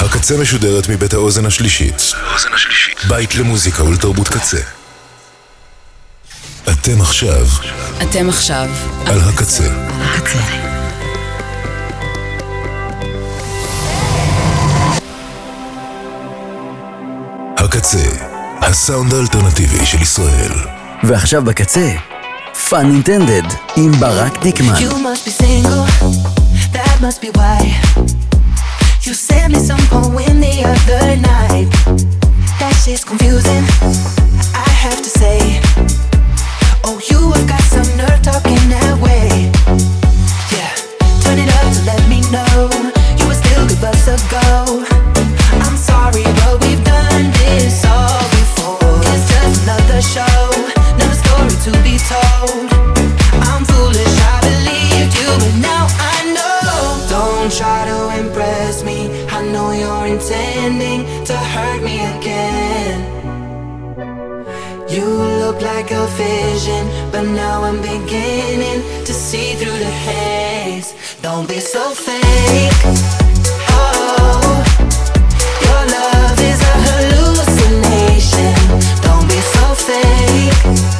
הקצה משודרת מבית האוזן השלישית. בית למוזיקה ולתרבות קצה. אתם עכשיו אתם עכשיו על הקצה. הקצה. הקצה, הסאונד האלטרנטיבי של ישראל. ועכשיו בקצה, פאן אינטנדד עם ברק דיקמן. You must be single, that must be why. You sent me some poem the other night. That shit's confusing, I have to say. Oh, you have got some nerve talking that way. Yeah, turn it up to let me know you would still give us a go. I'm sorry, but we've done this all before. It's just another show, another story to be told. I'm foolish, I believed you, but now I know. Don't try to impress me. Intending to hurt me again. You look like a vision, but now I'm beginning to see through the haze. Don't be so fake. Oh, your love is a hallucination. Don't be so fake.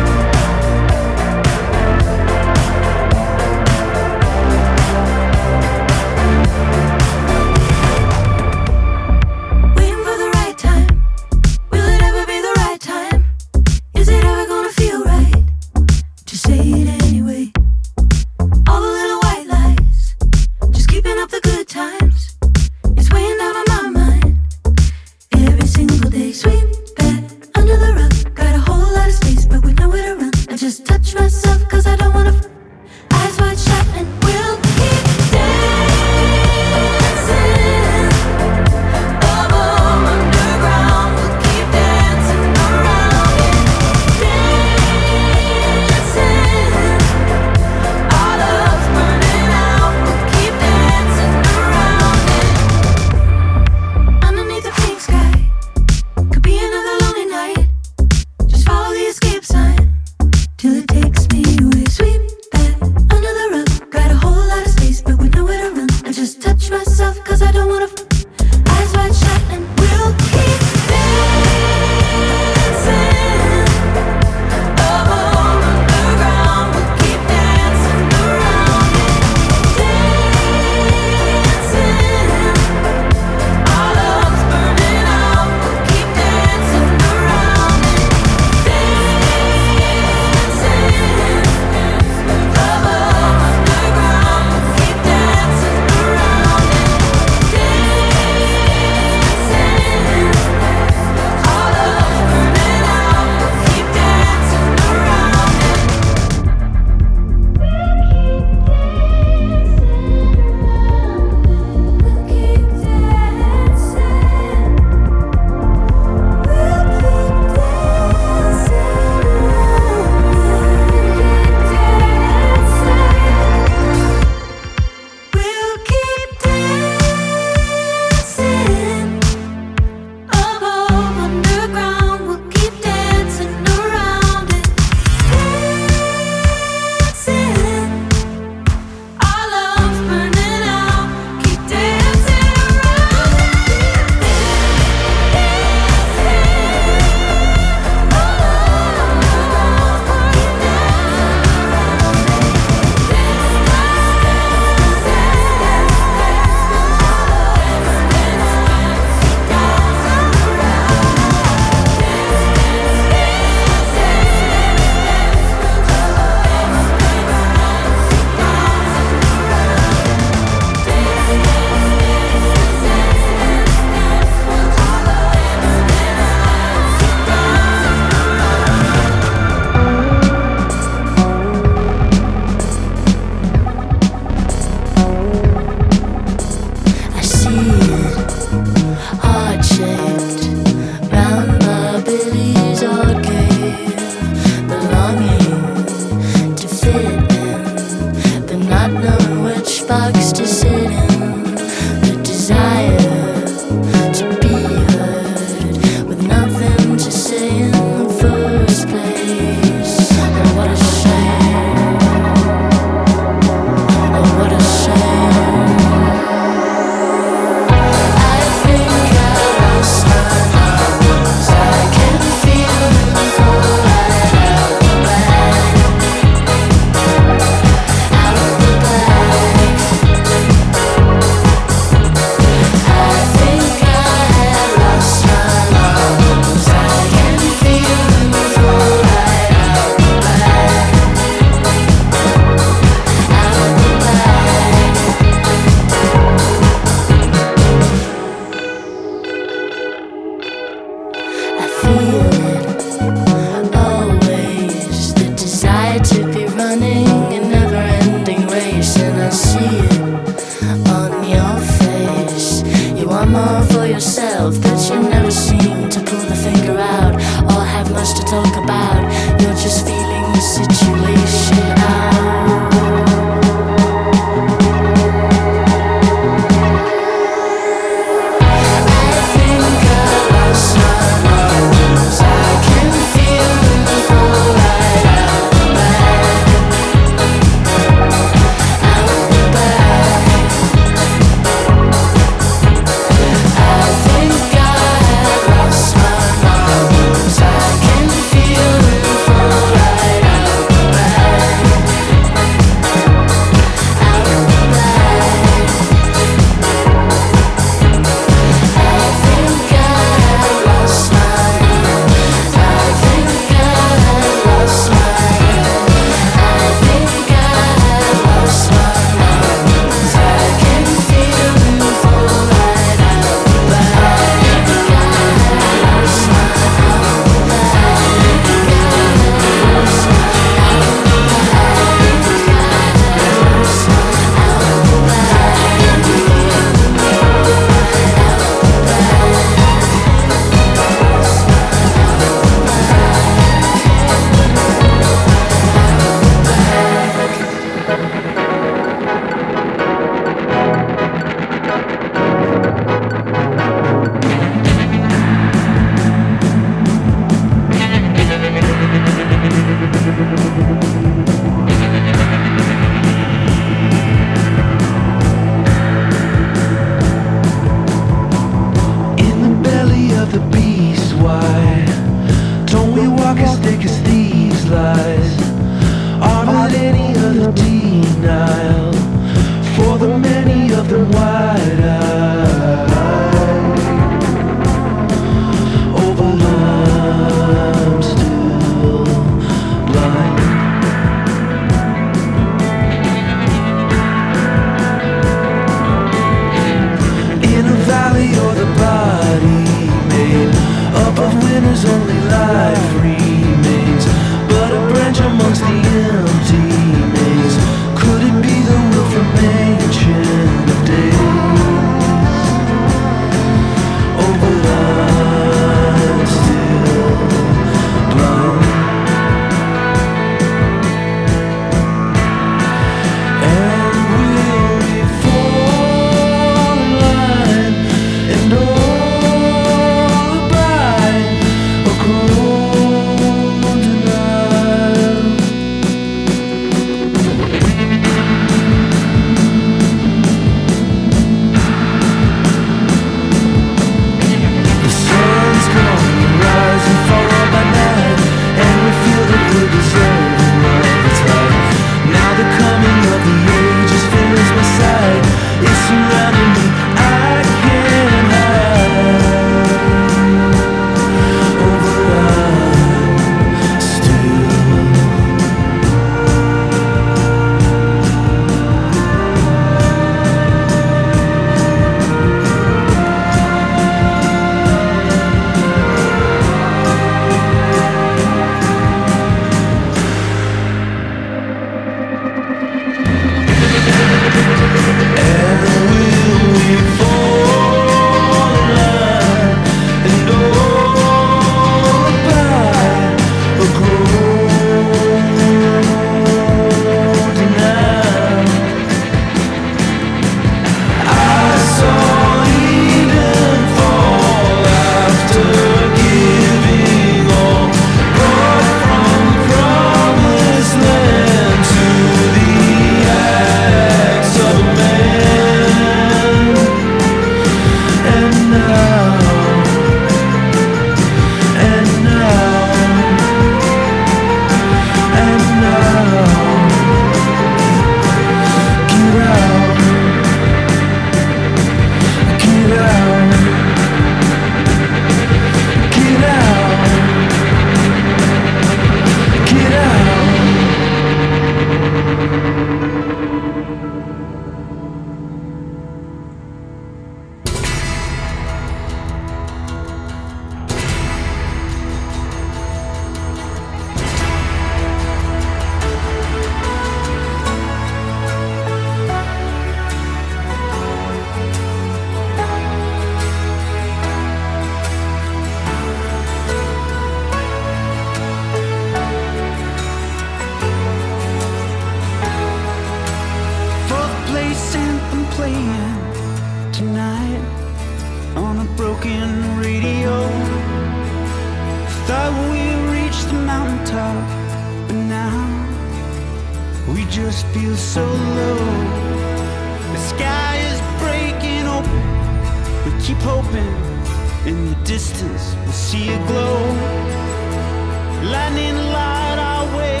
Lightning light our way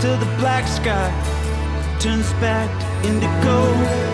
till the black sky turns back into gold.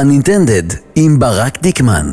Unintended עם ברק דיקמן.